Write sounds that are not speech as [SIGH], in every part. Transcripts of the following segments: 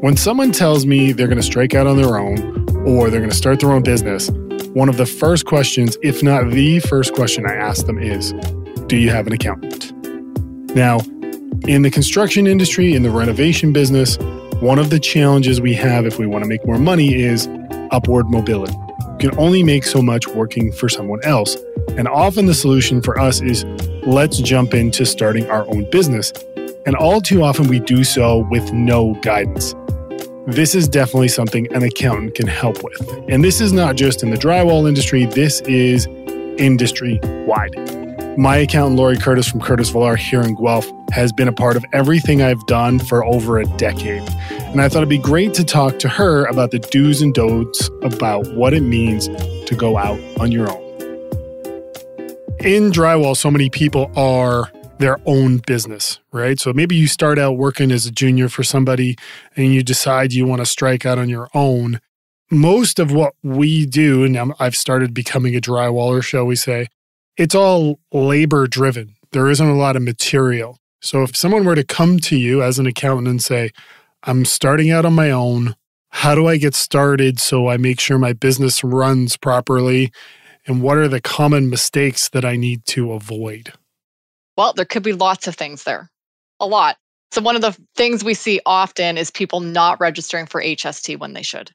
When someone tells me they're going to strike out on their own or they're going to start their own business, one of the first questions, if not the first question I ask them is Do you have an accountant? Now, in the construction industry, in the renovation business, one of the challenges we have if we want to make more money is upward mobility. You can only make so much working for someone else. And often the solution for us is let's jump into starting our own business. And all too often we do so with no guidance. This is definitely something an accountant can help with. And this is not just in the drywall industry, this is industry wide. My accountant, Lori Curtis from Curtis Villar here in Guelph, has been a part of everything I've done for over a decade. And I thought it'd be great to talk to her about the do's and don'ts about what it means to go out on your own. In drywall, so many people are their own business, right? So maybe you start out working as a junior for somebody and you decide you want to strike out on your own. Most of what we do, and I've started becoming a drywaller, shall we say, it's all labor driven. There isn't a lot of material. So if someone were to come to you as an accountant and say, I'm starting out on my own, how do I get started so I make sure my business runs properly? And what are the common mistakes that I need to avoid? Well, there could be lots of things there, a lot. So, one of the things we see often is people not registering for HST when they should.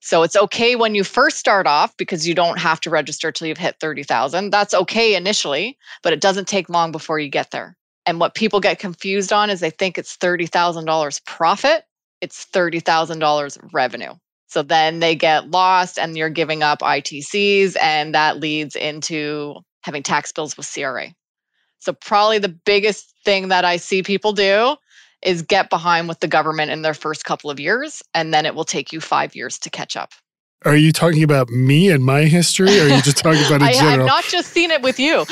So, it's okay when you first start off because you don't have to register till you've hit 30,000. That's okay initially, but it doesn't take long before you get there. And what people get confused on is they think it's $30,000 profit, it's $30,000 revenue. So then they get lost and you're giving up ITCs, and that leads into having tax bills with CRA. So, probably the biggest thing that I see people do is get behind with the government in their first couple of years, and then it will take you five years to catch up. Are you talking about me and my history, or are you just talking about [LAUGHS] in I, general? I've not just seen it with you. [LAUGHS]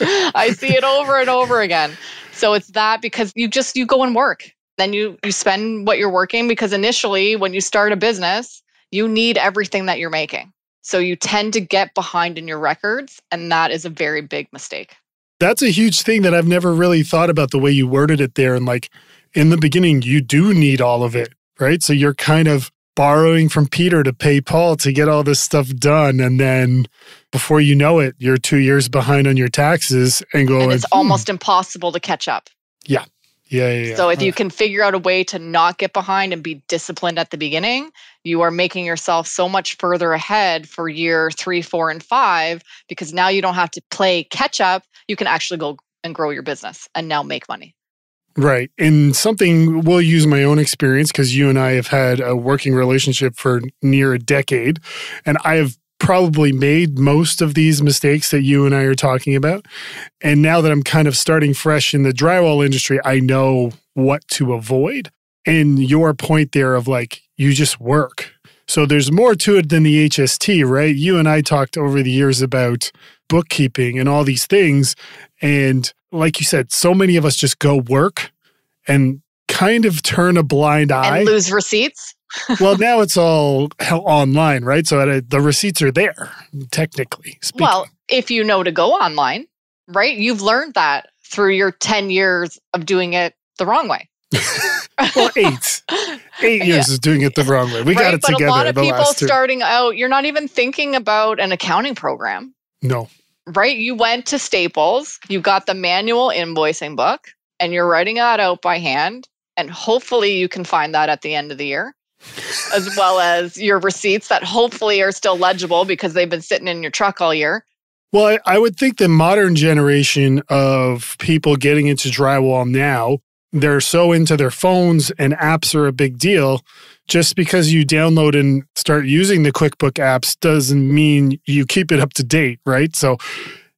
[LAUGHS] I see it over and over again. So it's that because you just you go and work. Then you you spend what you're working because initially when you start a business, you need everything that you're making. So you tend to get behind in your records, and that is a very big mistake. That's a huge thing that I've never really thought about the way you worded it there. And like in the beginning, you do need all of it, right? So you're kind of borrowing from Peter to pay Paul to get all this stuff done. And then before you know it, you're two years behind on your taxes and going. And it's hmm. almost impossible to catch up. Yeah. Yeah, yeah, yeah. So if you can figure out a way to not get behind and be disciplined at the beginning, you are making yourself so much further ahead for year three, four, and five because now you don't have to play catch up. You can actually go and grow your business and now make money. Right. And something we'll use my own experience because you and I have had a working relationship for near a decade. And I have probably made most of these mistakes that you and I are talking about. And now that I'm kind of starting fresh in the drywall industry, I know what to avoid. And your point there of like, you just work. So there's more to it than the HST, right? You and I talked over the years about bookkeeping and all these things. And like you said, so many of us just go work and kind of turn a blind eye and lose receipts [LAUGHS] well, now it's all online, right? So uh, the receipts are there, technically speaking. Well, if you know to go online, right? You've learned that through your 10 years of doing it the wrong way. [LAUGHS] well, eight. Eight years yeah. is doing it the wrong way. We right? got it but together. A lot of people starting out, you're not even thinking about an accounting program. No. Right? You went to Staples, you got the manual invoicing book, and you're writing that out by hand. And hopefully you can find that at the end of the year as well as your receipts that hopefully are still legible because they've been sitting in your truck all year. Well, I, I would think the modern generation of people getting into drywall now, they're so into their phones and apps are a big deal. Just because you download and start using the QuickBook apps doesn't mean you keep it up to date, right? So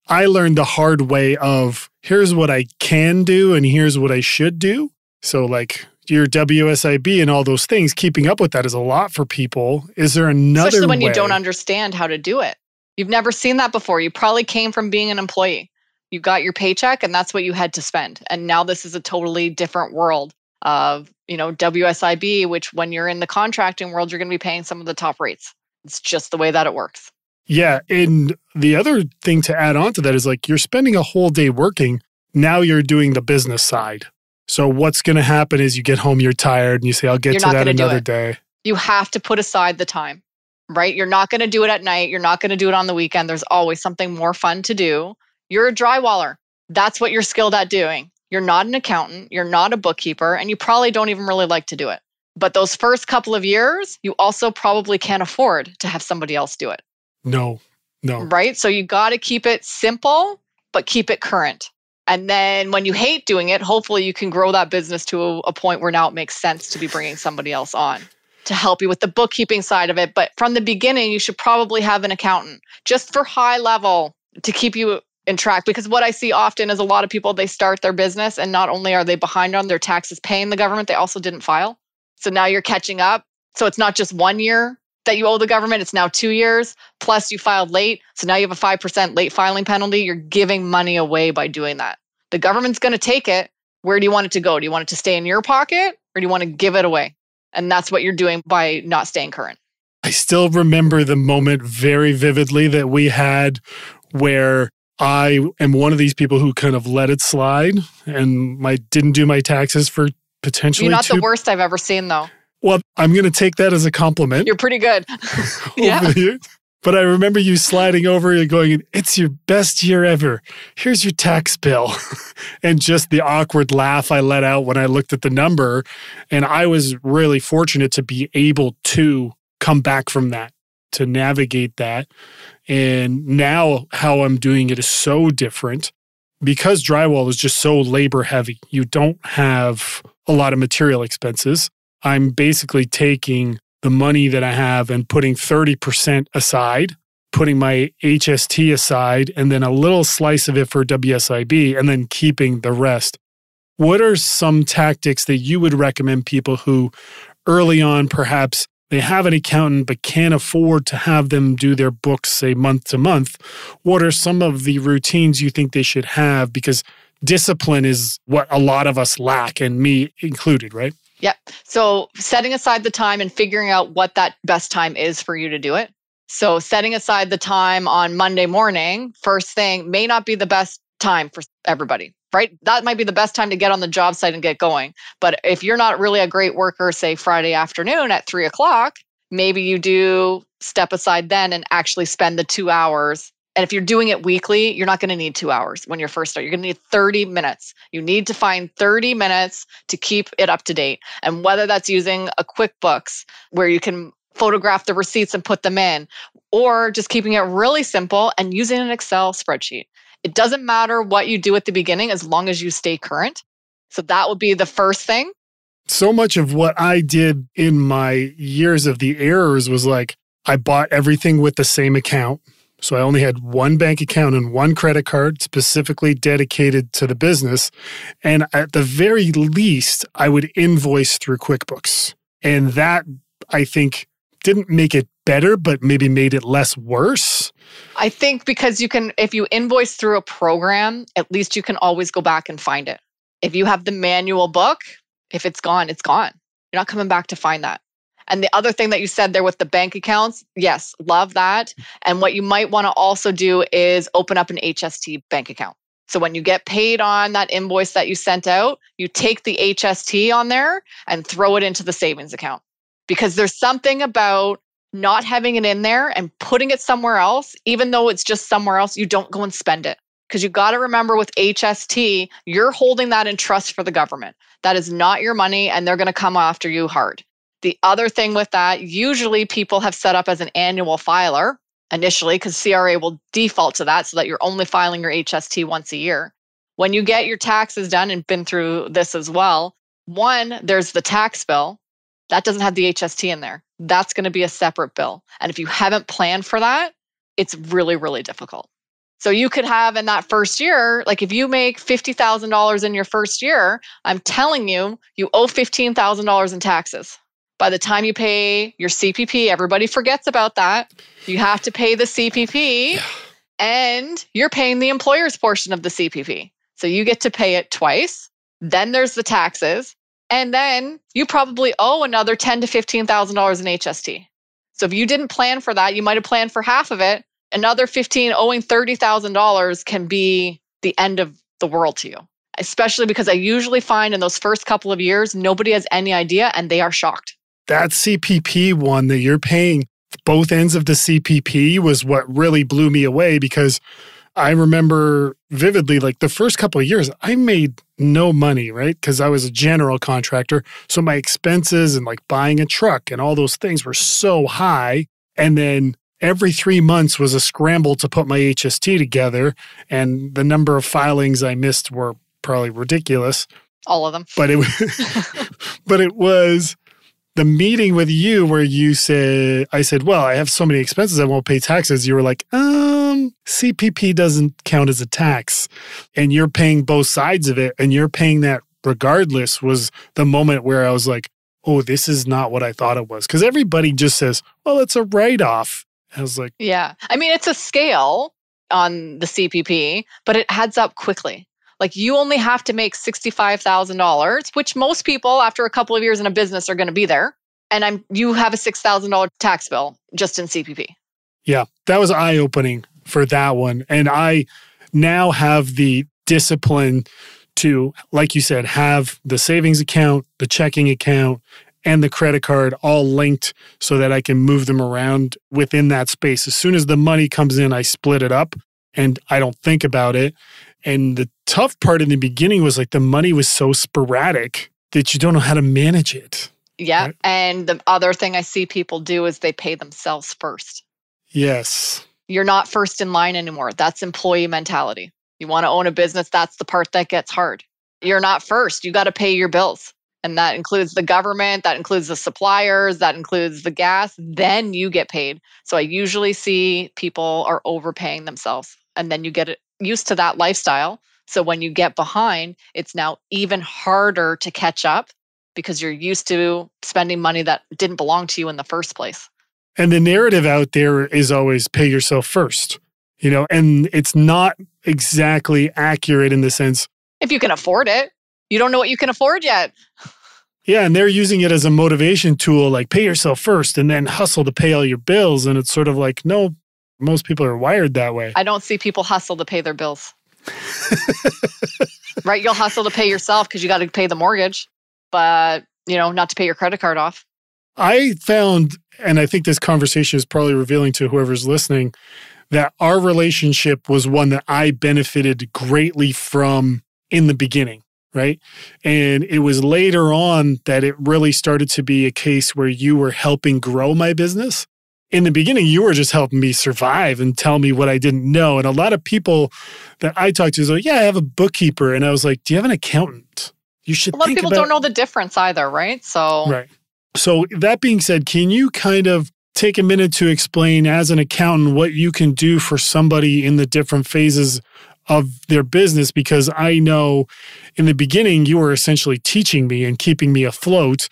I learned the hard way of here's what I can do and here's what I should do. So, like, your WSIB and all those things, keeping up with that is a lot for people. Is there another Especially when way? you don't understand how to do it. You've never seen that before. You probably came from being an employee. You got your paycheck and that's what you had to spend. And now this is a totally different world of, you know, WSIB, which when you're in the contracting world, you're going to be paying some of the top rates. It's just the way that it works. Yeah. And the other thing to add on to that is like you're spending a whole day working. Now you're doing the business side. So what's going to happen is you get home, you're tired, and you say, I'll get You're to that another day. You have to put aside the time, right? You're not going to do it at night. You're not going to do it on the weekend. There's always something more fun to do. You're a drywaller. That's what you're skilled at doing. You're not an accountant. You're not a bookkeeper, and you probably don't even really like to do it. But those first couple of years, you also probably can't afford to have somebody else do it, No, no. right? So you got to keep it simple, but keep it current. And then when you hate doing it, hopefully you can grow that business to a, a point where now it makes sense to be bringing somebody else on to help you with the bookkeeping side of it. But from the beginning, you should probably have an accountant just for high level to keep you in track. Because what I see often is a lot of people, they start their business and not only are they behind on their taxes paying the government, they also didn't file. So now you're catching up. So it's not just one year that you owe the government, it's now two years. Plus, you filed late. So now you have a 5% late filing penalty. You're giving money away by doing that. The government's going to take it. Where do you want it to go? Do you want it to stay in your pocket or do you want to give it away? And that's what you're doing by not staying current. I still remember the moment very vividly that we had where I am one of these people who kind of let it slide and my didn't do my taxes for potentially You're not two. the worst I've ever seen, though. well, I'm going to take that as a compliment. You're pretty good. [LAUGHS] [LAUGHS] yeah. But I remember you sliding over and going, It's your best year ever. Here's your tax bill. [LAUGHS] and just the awkward laugh I let out when I looked at the number. And I was really fortunate to be able to come back from that, to navigate that. And now how I'm doing it is so different because drywall is just so labor heavy. You don't have a lot of material expenses. I'm basically taking the money that I have and putting 30% aside, putting my HST aside, and then a little slice of it for WSIB, and then keeping the rest. What are some tactics that you would recommend people who early on perhaps they have an accountant but can't afford to have them do their books, say month to month? What are some of the routines you think they should have? Because discipline is what a lot of us lack, and me included, right? Yep. So setting aside the time and figuring out what that best time is for you to do it. So setting aside the time on Monday morning, first thing, may not be the best time for everybody, right? That might be the best time to get on the job site and get going. But if you're not really a great worker, say Friday afternoon at three o'clock, maybe you do step aside then and actually spend the two hours and if you're doing it weekly, you're not going to need two hours when you're first start. You're going to need 30 minutes. You need to find 30 minutes to keep it up to date. And whether that's using a QuickBooks where you can photograph the receipts and put them in, or just keeping it really simple and using an Excel spreadsheet. It doesn't matter what you do at the beginning as long as you stay current. So that would be the first thing. so much of what I did in my years of the errors was like I bought everything with the same account. So I only had one bank account and one credit card specifically dedicated to the business. And at the very least, I would invoice through QuickBooks. And that I think didn't make it better, but maybe made it less worse. I think because you can, if you invoice through a program, at least you can always go back and find it. If you have the manual book, if it's gone, it's gone. You're not coming back to find that. And the other thing that you said there with the bank accounts, yes, love that. And what you might want to also do is open up an HST bank account. So when you get paid on that invoice that you sent out, you take the HST on there and throw it into the savings account. Because there's something about not having it in there and putting it somewhere else, even though it's just somewhere else, you don't go and spend it. Because you got to remember with HST, you're holding that in trust for the government. That is not your money, and they're going to come after you hard. The other thing with that, usually people have set up as an annual filer initially because CRA will default to that so that you're only filing your HST once a year. When you get your taxes done and been through this as well, one, there's the tax bill. That doesn't have the HST in there. That's going to be a separate bill. And if you haven't planned for that, it's really, really difficult. So you could have in that first year, like if you make $50,000 in your first year, I'm telling you, you owe $15,000 in taxes. By the time you pay your CPP, everybody forgets about that. You have to pay the CPP Yeah. and you're paying the employer's portion of the CPP. So you get to pay it twice. Then there's the taxes. And then you probably owe another ten to $15,000 in HST. So if you didn't plan for that, you might have planned for half of it. Another 15 owing $30,000 can be the end of the world to you. especially because I usually find in those first couple of years, nobody has any idea and they are shocked. That CPP one that you're paying both ends of the CPP was what really blew me away because I remember vividly like the first couple of years I made no money, right? Cuz I was a general contractor, so my expenses and like buying a truck and all those things were so high and then every 3 months was a scramble to put my HST together and the number of filings I missed were probably ridiculous. All of them. But it was [LAUGHS] [LAUGHS] but it was the meeting with you where you said I said, "Well, I have so many expenses I won't pay taxes." You were like, "Um, CPP doesn't count as a tax." And you're paying both sides of it and you're paying that regardless was the moment where I was like, "Oh, this is not what I thought it was." Cuz everybody just says, "Well, it's a write-off." I was like, "Yeah. I mean, it's a scale on the CPP, but it adds up quickly. Like you only have to make $65,000, which most people after a couple of years in a business are going to be there. And I'm you have a $6,000 tax bill just in CPP. Yeah, that was eye opening for that one. And I now have the discipline to, like you said, have the savings account, the checking account, and the credit card all linked so that I can move them around within that space. As soon as the money comes in, I split it up and I don't think about it. And the tough part in the beginning was like the money was so sporadic that you don't know how to manage it. Yeah. Right? And the other thing I see people do is they pay themselves first. Yes. You're not first in line anymore. That's employee mentality. You want to own a business, that's the part that gets hard. You're not first. You got to pay your bills. And that includes the government, that includes the suppliers, that includes the gas. Then you get paid. So I usually see people are overpaying themselves. And then you get used to that lifestyle. So when you get behind, it's now even harder to catch up because you're used to spending money that didn't belong to you in the first place. And the narrative out there is always pay yourself first, you know, and it's not exactly accurate in the sense if you can afford it, you don't know what you can afford yet. Yeah, and they're using it as a motivation tool like pay yourself first and then hustle to pay all your bills. And it's sort of like, no, most people are wired that way. I don't see people hustle to pay their bills. [LAUGHS] right? You'll hustle to pay yourself because you got to pay the mortgage, but you know, not to pay your credit card off. I found, and I think this conversation is probably revealing to whoever's listening, that our relationship was one that I benefited greatly from in the beginning, right? And it was later on that it really started to be a case where you were helping grow my business in the beginning, you were just helping me survive and tell me what I didn't know. And a lot of people that I talked to is like, yeah, I have a bookkeeper. And I was like, do you have an accountant? You should. A lot of people don't know the difference either, right? So, right. So that being said, can you kind of take a minute to explain as an accountant what you can do for somebody in the different phases of their business because I know in the beginning you were essentially teaching me and keeping me afloat.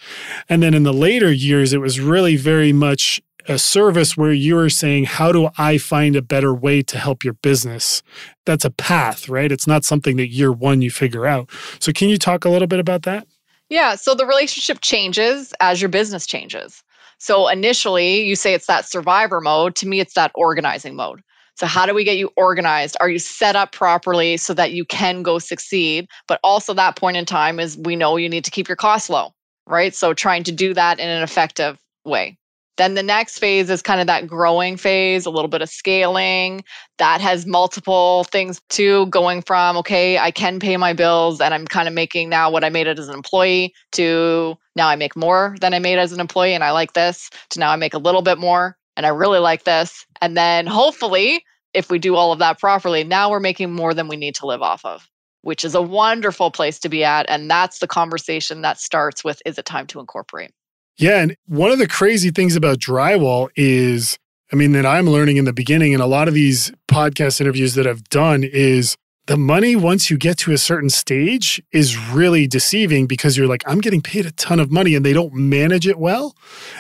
And then in the later years, it was really very much a service where you're saying, How do I find a better way to help your business? That's a path, right? It's not something that year one you figure out. So, can you talk a little bit about that? Yeah. So, the relationship changes as your business changes. So, initially, you say it's that survivor mode. To me, it's that organizing mode. So, how do we get you organized? Are you set up properly so that you can go succeed? But also, that point in time is we know you need to keep your costs low, right? So, trying to do that in an effective way. Then the next phase is kind of that growing phase, a little bit of scaling. That has multiple things too, going from, okay, I can pay my bills and I'm kind of making now what I made as an employee to now I make more than I made as an employee and I like this to now I make a little bit more and I really like this. And then hopefully, if we do all of that properly, now we're making more than we need to live off of, which is a wonderful place to be at. And that's the conversation that starts with is it time to incorporate? Yeah. And one of the crazy things about drywall is, I mean, that I'm learning in the beginning, and a lot of these podcast interviews that I've done is the money, once you get to a certain stage, is really deceiving because you're like, I'm getting paid a ton of money and they don't manage it well.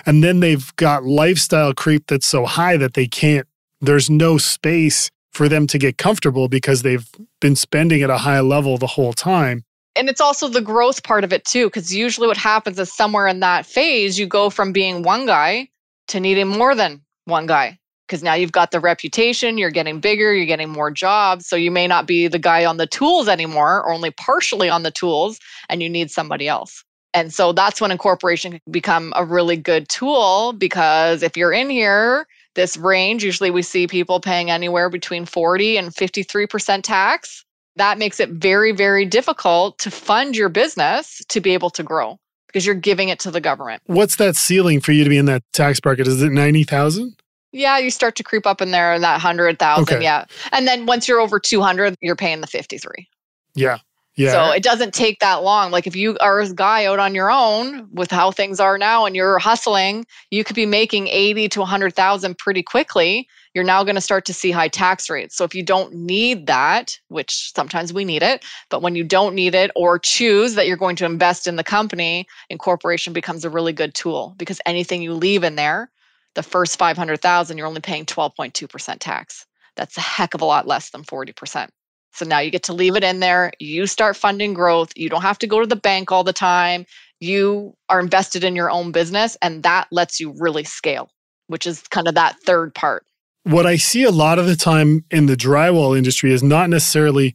And then they've got lifestyle creep that's so high that they can't, there's no space for them to get comfortable because they've been spending at a high level the whole time and it's also the growth part of it too because usually what happens is somewhere in that phase you go from being one guy to needing more than one guy because now you've got the reputation, you're getting bigger, you're getting more jobs. So you may not be the guy on the tools anymore, or only partially on the tools, and you need somebody else. And so that's when incorporation can become a really good tool because if you're in here, this range, usually we see people paying anywhere between 40 and 53% tax. That makes it very, very difficult to fund your business to be able to grow because you're giving it to the government. What's that ceiling for you to be in that tax bracket? Is it 90,000? Yeah, you start to creep up in there in that 100,000. Okay. Yeah. And then once you're over 200, you're paying the 53. Yeah. Yeah. So it doesn't take that long. Like if you are a guy out on your own with how things are now and you're hustling, you could be making 80 to 100,000 pretty quickly. You're now going to start to see high tax rates. So if you don't need that, which sometimes we need it, but when you don't need it or choose that you're going to invest in the company, incorporation becomes a really good tool because anything you leave in there, the first 500,000 you're only paying 12.2% tax. That's a heck of a lot less than 40%. So now you get to leave it in there. You start funding growth. You don't have to go to the bank all the time. You are invested in your own business, and that lets you really scale, which is kind of that third part. What I see a lot of the time in the drywall industry is not necessarily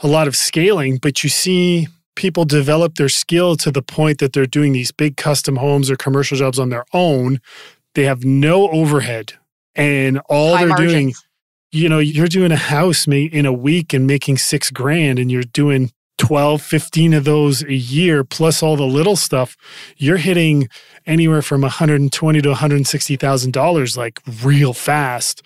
a lot of scaling, but you see people develop their skill to the point that they're doing these big custom homes or commercial jobs on their own. They have no overhead, and all High they're margins. doing you know, you're doing a house in a week and making six grand and you're doing 12, 15 of those a year, plus all the little stuff, you're hitting anywhere from 120 to $160,000 like real fast.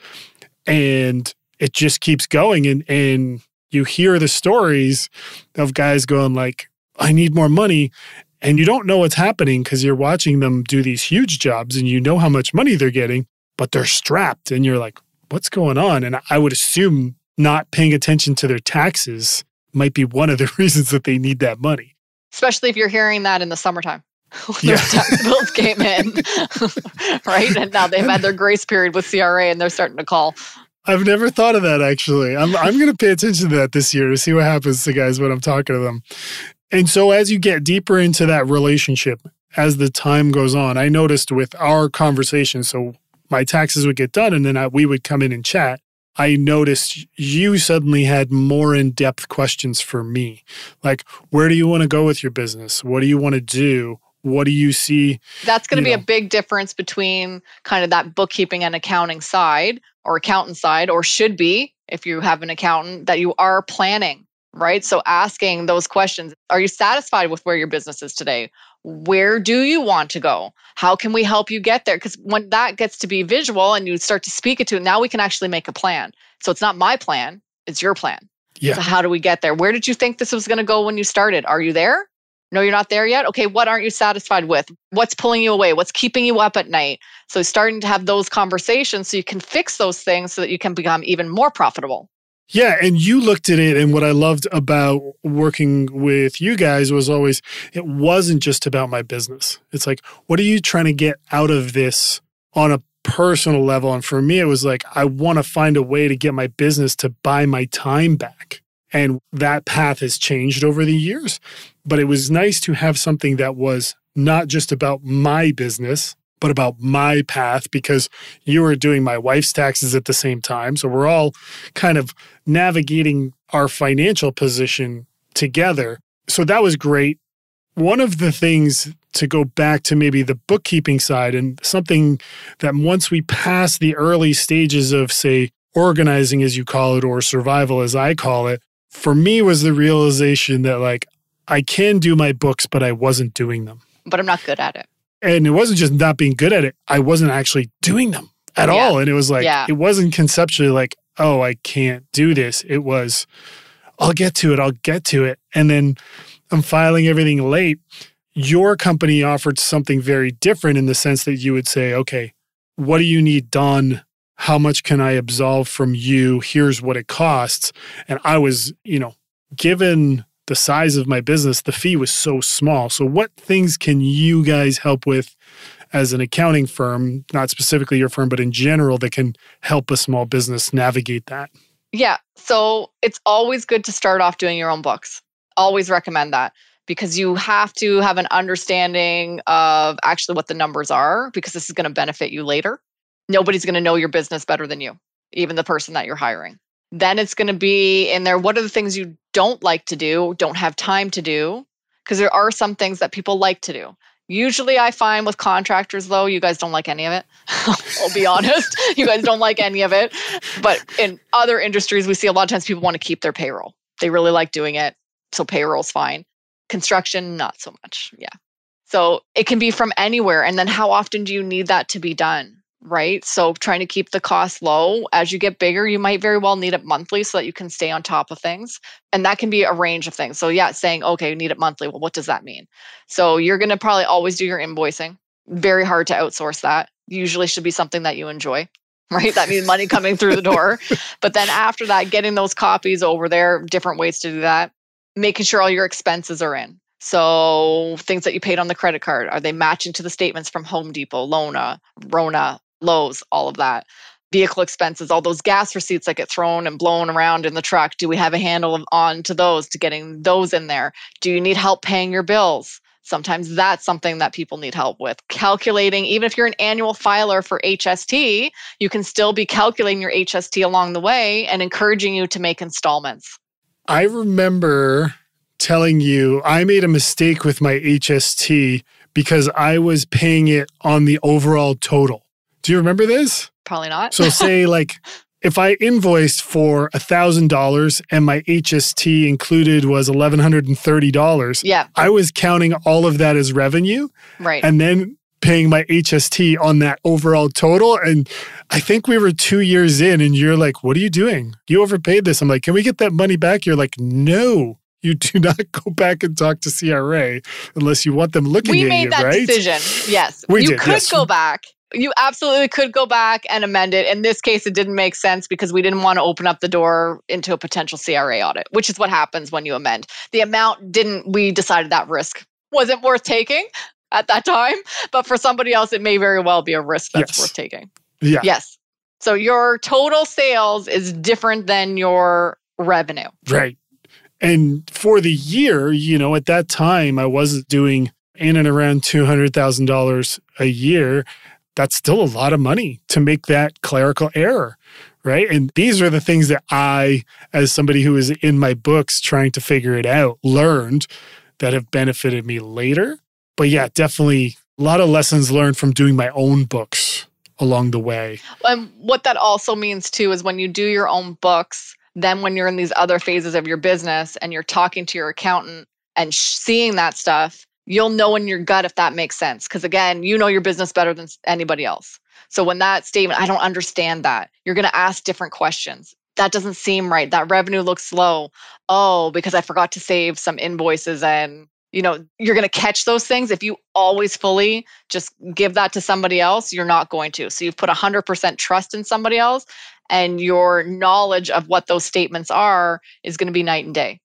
And it just keeps going. And, and you hear the stories of guys going like, I need more money. And you don't know what's happening because you're watching them do these huge jobs and you know how much money they're getting, but they're strapped. And you're like, what's going on? And I would assume not paying attention to their taxes might be one of the [LAUGHS] reasons that they need that money. Especially if you're hearing that in the summertime. [LAUGHS] yeah. tax bills came in, [LAUGHS] right? And now they've had their grace period with CRA and they're starting to call. I've never thought of that actually. I'm I'm going to pay attention to that this year to see what happens to guys when I'm talking to them. And so as you get deeper into that relationship, as the time goes on, I noticed with our conversation, so my taxes would get done and then I, we would come in and chat. I noticed you suddenly had more in depth questions for me. Like, where do you want to go with your business? What do you want to do? What do you see? That's going to be know? a big difference between kind of that bookkeeping and accounting side or accountant side, or should be if you have an accountant that you are planning, right? So asking those questions Are you satisfied with where your business is today? where do you want to go? How can we help you get there? Because when that gets to be visual and you start to speak it to now we can actually make a plan. So it's not my plan it's your plan. Yeah. So how do we get there? Where did you think this was going to go when you started? Are you there? No you're not there yet? Okay what aren't you satisfied with? What's pulling you away? What's keeping you up at night? So starting to have those conversations so you can fix those things so that you can become even more profitable yeah, and you looked at it, and what I loved about working with you guys was always it wasn't just about my business. It's like, what are you trying to get out of this on a personal level? And for me, it was like, I want to find a way to get my business to buy my time back. And that path has changed over the years. But it was nice to have something that was not just about my business, but about my path because you were doing my wife's taxes at the same time. So we're all kind of navigating our financial position together. So that was great. One of the things to go back to maybe the bookkeeping side and something that once we pass the early stages of, say, organizing, as you call it, or survival, as I call it, for me was the realization that like I can do my books, but I wasn't doing them. But I'm not good at it and it wasn't just not being good at it. I wasn't actually doing them at yeah. all. And it was like yeah. it wasn't conceptually like oh i can't do this. It was i'll get to it. I'll get to it. And then i'm filing everything late. Your company offered something very different in the sense that you would say okay what do you need done? How much can i absolve from you? Here's what it costs. And i was you know given the size of my business, the fee was so small. So, what things can you guys help with as an accounting firm, not specifically your firm, but in general, that can help a small business navigate that? Yeah. So, it's always good to start off doing your own books. Always recommend that because you have to have an understanding of actually what the numbers are because this is going to benefit you later. Nobody's going to know your business better than you, even the person that you're hiring. Then it's going to be in there what are the things you don't like to do, don't have time to do? Because there are some things that people like to do. Usually, I find with contractors, though, you guys don't like any of it. [LAUGHS] I'll be honest. [LAUGHS] You guys don't like any of it. But in other industries, we see a lot of times people want to keep their payroll. They really like doing it. So payroll's fine. Construction, not so much. Yeah. So it can be from anywhere. And then how often do you need that to be done? Right. So trying to keep the cost low as you get bigger, you might very well need it monthly so that you can stay on top of things. And that can be a range of things. So, yeah, saying, okay, you need it monthly. Well, what does that mean? So, you're going to probably always do your invoicing. Very hard to outsource that. Usually should be something that you enjoy [LAUGHS] right? That means money coming through the door. [LAUGHS] But then after that, getting those copies over there, different ways to do that, making sure all your expenses are in. So things that you paid on the credit card, are they matching to the statements from Home Depot, Lona, Rona, Lowe's, all of that? Vehicle expenses, all those gas receipts that get thrown and blown around in the truck. Do we have a handle on to those to getting those in there? Do you need help paying your bills? Sometimes that's something that people need help with. Calculating, even if you're an annual filer for HST, you can still be calculating your HST along the way and encouraging you to make installments. I remember telling you I made a mistake with my HST because I was paying it on the overall total. Do you remember this? Probably not. so, say, [LAUGHS] like, if I invoiced for $1,000 and my HST included was $1,130, yeah. I was counting all of that as revenue. Right. And then paying my HST on that overall total. And I think we were two years in, and you're like, What are you doing? You overpaid this. I'm like, Can we get that money back? You're like, No. You do [LAUGHS] not go back and talk to CRA unless you want them looking we at you, We made that decision. Yes. We you did, could yes. go back. You absolutely could go back and amend it. In this case, it didn't make sense because we didn't want to open up the door into a potential CRA audit, which is what happens when you amend. The amount didn't, we decided that risk wasn't worth taking at that time. But for somebody else, it may very well be a risk that's Yes. worth taking. Yeah. Yes. So your total sales is different than your revenue. Right. And for the year, you know, at that time, I wasn't doing in and around $200,000 a year. That's still a lot of money to make that clerical error. Right. And these are the things that I, as somebody who is in my books trying to figure it out, learned that have benefited me later. But yeah, definitely a lot of lessons learned from doing my own books along the way. And what that also means too is when you do your own books, then when you're in these other phases of your business and you're talking to your accountant and seeing that stuff, you'll know in your gut if that makes sense. Because again, you know your business better than anybody else. So when that statement, I don't understand that, you're going to ask different questions. That doesn't seem right. That revenue looks low. Oh, because I forgot to save some invoices and you know, you're going to catch those things. If you always fully just give that to somebody else, you're not going to. So you've put 100% trust in somebody else, and your knowledge of what those statements are is going to be night and day,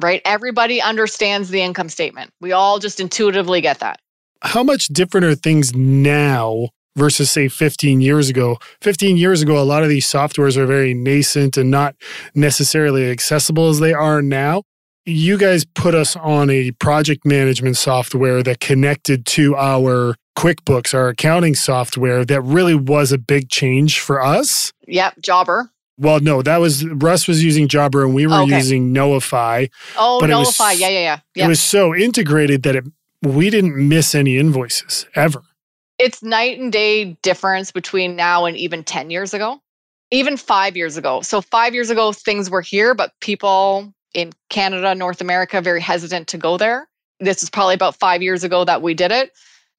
right? Everybody understands the income statement. We all just intuitively get that. how much different are things now versus say 15 years ago 15 years ago a lot of these softwares are very nascent and not necessarily accessible as they are now you guys put us on a project management software that connected to our quickbooks our accounting software that really was a big change for us Yep, jobber. Well no that was russ was using jobber and we were Okay. using Knowify. Oh, But it was- yeah, yeah, yeah. yeah. it was so integrated that it, we didn't miss any invoices ever it's night and day difference between now and even 10 years ago, even five years ago. So, five years ago, things were here, but people in Canada, North America, very hesitant to go there. This is probably about five years ago that we did it.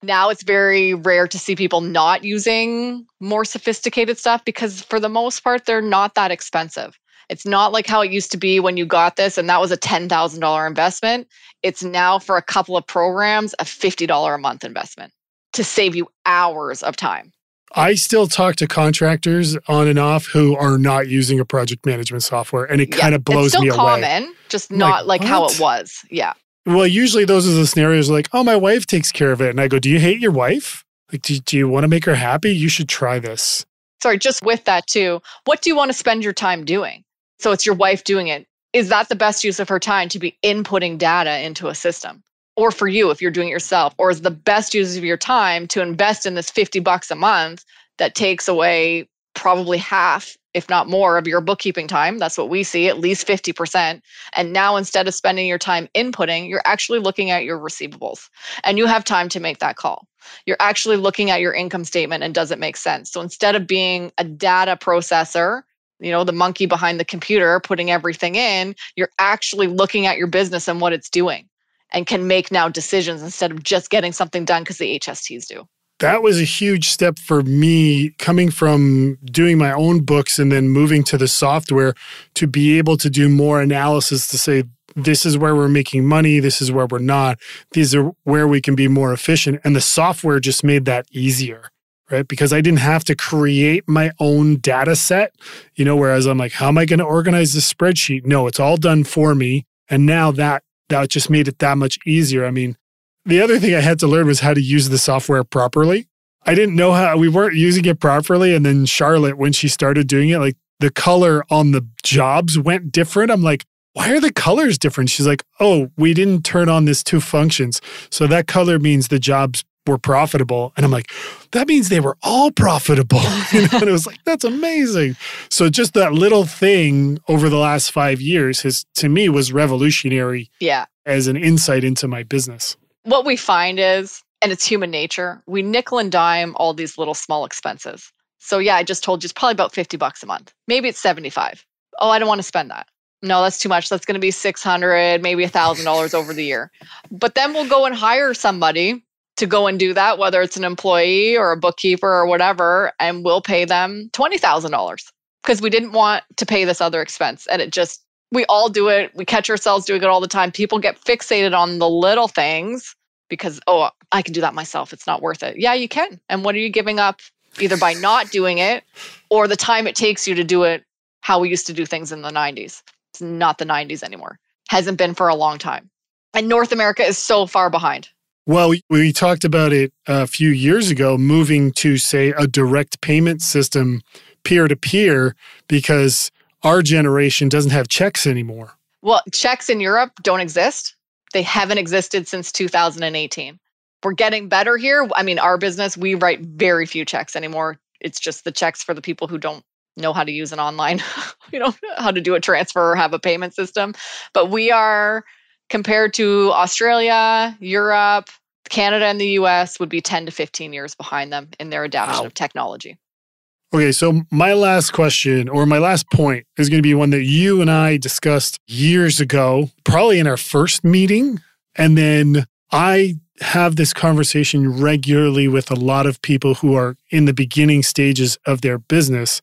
Now it's very rare to see people not using more sophisticated stuff because, for the most part, they're not that expensive. It's not like how it used to be when you got this and that was a $10,000 investment. It's now for a couple of programs, a $50 a month investment to save you hours of time. I still talk to contractors on and off who are not using a project management software, and it Yeah, kind of blows it's still me away. common, just I'm not like, like, how it was. Yeah. Well, usually those are the scenarios like, oh, my wife takes care of it. And I go, do you hate your wife? Like, do, do you want to make her happy? You should try this. Sorry, just with that too. What do you want to spend your time doing? So it's your wife doing it. Is that the best use of her time to be inputting data into a system? Or for you, if you're doing it yourself, or is the best use of your time to invest in this 50 bucks a month that takes away probably half, if not more, of your bookkeeping time. That's what we see, at least 50%. And now instead of spending your time inputting, you're actually looking at your receivables and you have time to make that call. You're actually looking at your income statement and does it make sense? So instead of being a data processor, you know, the monkey behind the computer putting everything in, you're actually looking at your business and what it's doing and can make now decisions instead of just getting something done because the HSTs do that was a huge step for me coming from doing my own books and then moving to the software to be able to do more analysis to say this is where we're making money this is where we're not these are where we can be more efficient. And the software just made that easier right? Because i didn't have to create my own data set you know whereas i'm like how am i going to organize this spreadsheet? No it's all done for me. And now that that just made it that much easier. I mean the other thing I had to learn was how to use the software properly. I didn't know how we weren't using it properly. And then Charlotte, when she started doing it, like the color on the jobs went different. I'm like, why are the colors different? She's like, oh, we didn't turn on this two functions. So that color means the jobs were profitable. And I'm like, that means they were all profitable. [LAUGHS] you know? And it was like, that's amazing. So just that little thing over the last five years has to me was revolutionary. Yeah. As an insight into my business what we find is, and it's human nature, we nickel and dime all these little small expenses. So yeah, I just told you it's probably about 50 bucks a month. Maybe it's 75. Oh, I don't want to spend that. No, that's too much. That's going to be 600, maybe $1,000 over the year. But then we'll go and hire somebody to go and do that, whether it's an employee or a bookkeeper or whatever, and we'll pay them $20,000 because we didn't want to pay this other expense. And it just, we all do it. We catch ourselves doing it all the time. People get fixated on the little things because, oh, I can do that myself. It's not worth it. Yeah, you can. And what are you giving up either by not doing it or the time it takes you to do it how we used to do things in the 90s? It's not the 90s anymore. Hasn't been for a long time. And North America is so far behind. Well, we, we talked about it a few years ago, moving to, say, a direct payment system peer to peer, because our generation doesn't have checks anymore. Well, checks in Europe don't exist. They haven't existed since 2018. We're getting better here. I mean, our business, we write very few checks anymore. It's just the checks for the people who don't know how to use an online, [LAUGHS] you know, how to do a transfer or have a payment system. But we are compared to Australia, Europe, Canada, and the US would be 10 to 15 years behind them in their adoption wow. of technology. Okay, so my last question or my last point is going to be one that you and I discussed years ago, probably in our first meeting. And then I have this conversation regularly with a lot of people who are in the beginning stages of their business,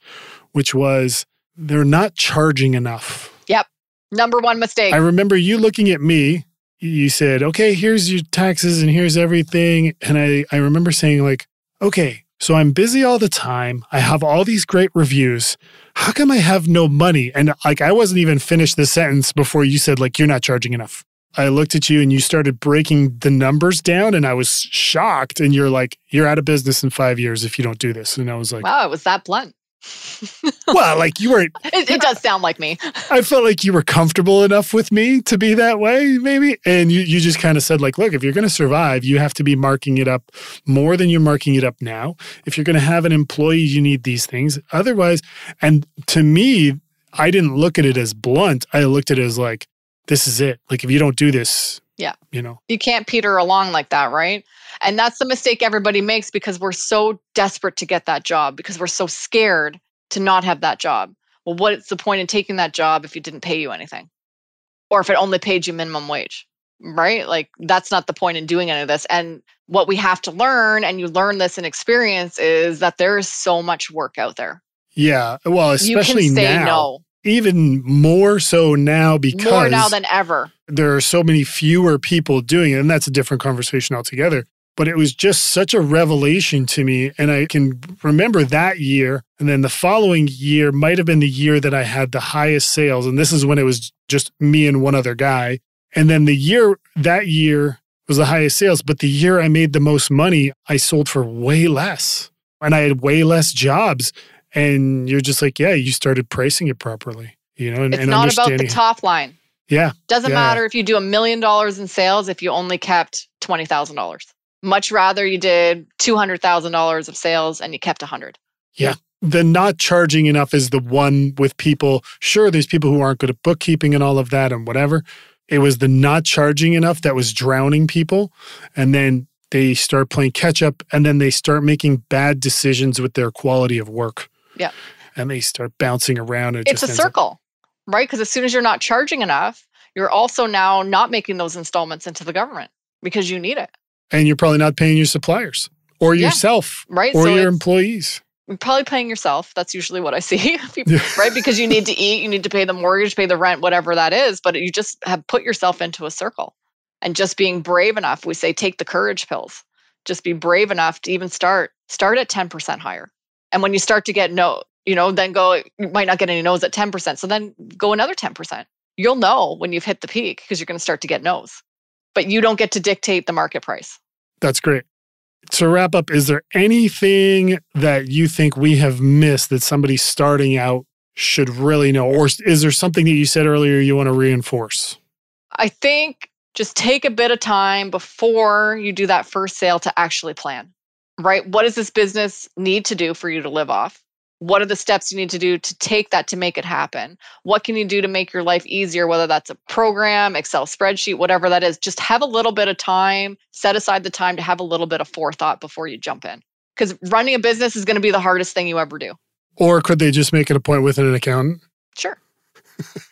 which was they're not charging enough. Yep. Number one mistake. I remember you looking at me. You said, okay, here's your taxes and here's everything. And I, I remember saying, like, okay, so I'm busy all the time. I have all these great reviews. How come I have no money? And like I wasn't even finished the sentence before you said like you're not charging enough. I looked at you and you started breaking the numbers down and I was shocked and you're like you're out of business in 5 years if you don't do this. And I was like Wow, it was that blunt well, like you were. [LAUGHS] It, it, does sound like me. I felt like you were comfortable enough with me to be that way, maybe. And you, you just kind of said, like, look, if you're going to survive, you have to be marking it up more than you're marking it up now. If you're going to have an employee, you need these things. Otherwise, and to me, I didn't look at it as blunt. I looked at it as like, this is it. Like, if you don't do this, yeah, you know, you can't peter along like that, right? And that's the mistake everybody makes because we're so desperate to get that job because we're so scared to not have that job. Well, what's the point in taking that job if it didn't pay you anything? Or if it only paid you minimum wage, right? Like that's not the point in doing any of this. And what we have to learn, and you learn this in experience, is that there is so much work out there. Yeah. Well, especially now. No. Even more so now because more now than ever. There are so many fewer people doing it, and that's a different conversation altogether but it was just such a revelation to me. And I can remember that year. And then the following year might have been the year that I had the highest sales. And this is when it was just me and one other guy. And then the year, that year was the highest sales. But the year I made the most money, I sold for way less. And I had way less jobs. And you're just like, yeah, you started pricing it properly. You know, and, it's and not about the top line. Yeah. Doesn't yeah. matter if you do a million dollars in sales if you only kept $20,000 much rather you did $200,000 of sales and you kept 100. Yeah. The not charging enough is the one with people. Sure, there's people who aren't good at bookkeeping and all of that and whatever. It was the not charging enough that was drowning people. And then they start playing catch up and then they start making bad decisions with their quality of work. Yeah. And they start bouncing around. It it's a circle, up. right? Because as soon as you're not charging enough, you're also now not making those installments into the government because you need it. And you're probably not paying your suppliers or yeah. yourself, right? Or so your employees. You're probably paying yourself. That's usually what I see, [LAUGHS] people, right? Because you need to eat, you need to pay the mortgage, pay the rent, whatever that is. But you just have put yourself into a circle. And just being brave enough, we say take the courage pills. Just be brave enough to even start. Start at 10% higher. And when you start to get no, you know, then go, you might not get any no's at 10%. So then go another 10%. You'll know when you've hit the peak because you're going to start to get no's. But you don't get to dictate the market price. That's great. To wrap up, is there anything that you think we have missed that somebody starting out should really know? Or is there something that you said earlier you want to reinforce? I think just take a bit of time before you do that first sale to actually plan, right? What does this business need to do for you to live off? What are the steps you need to do to take that to make it happen? What can you do to make your life easier, whether that's a program, Excel spreadsheet, whatever that is? Just have a little bit of time, set aside the time to have a little bit of forethought before you jump in. Because running a business is going to be the hardest thing you ever do. Or could they just make it a point with an accountant? Sure.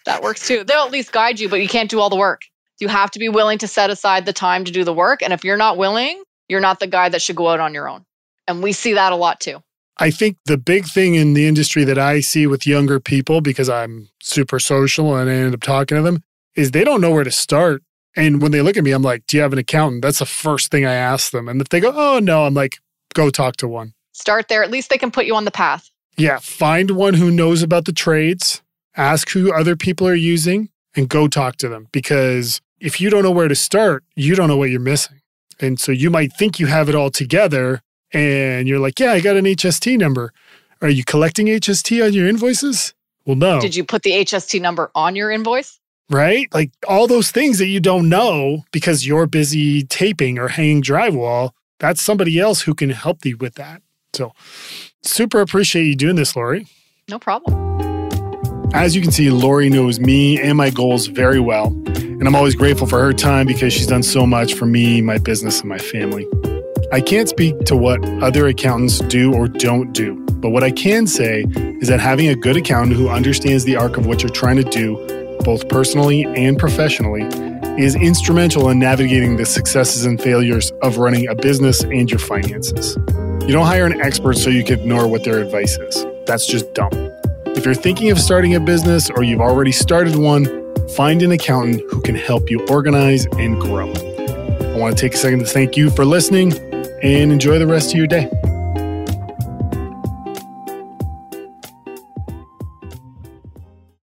that works too. They'll at least guide you, but you can't do all the work. You have to be willing to set aside the time to do the work. And if you're not willing, you're not the guy that should go out on your own. And we see that a lot too. I think the big thing in the industry that I see with younger people, because I'm super social and I end up talking to them, is they don't know where to start. And when they look at me, I'm like, Do you have an accountant? That's the first thing I ask them. And if they go, Oh, no, I'm like, Go talk to one. Start there. At least they can put you on the path. Yeah. Find one who knows about the trades, ask who other people are using, and go talk to them because if you don't know where to start, you don't know what you're missing. And so you might think you have it all together and you're like, yeah, I got an HST number. Are you collecting HST on your invoices? Well, no. Did you put the HST number on your invoice? Right? Like all those things that you don't know because you're busy taping or hanging drywall, that's somebody else who can help you with that. So super appreciate you doing this, Lori. No problem. As you can see, Lori knows me and my goals very well, and I'm always grateful for her time because she's done so much for me, my business, and my family. I can't speak to what other accountants do or don't do, but what I can say is that having a good accountant who understands the arc of what you're trying to do, both personally and professionally, is instrumental in navigating the successes and failures of running a business and your finances. You don't hire an expert so you can ignore what their advice is. That's just dumb. If you're thinking of starting a business or you've already started one, find an accountant who can help you organize and grow. I want to take a second to thank you for listening and enjoy the rest of your day.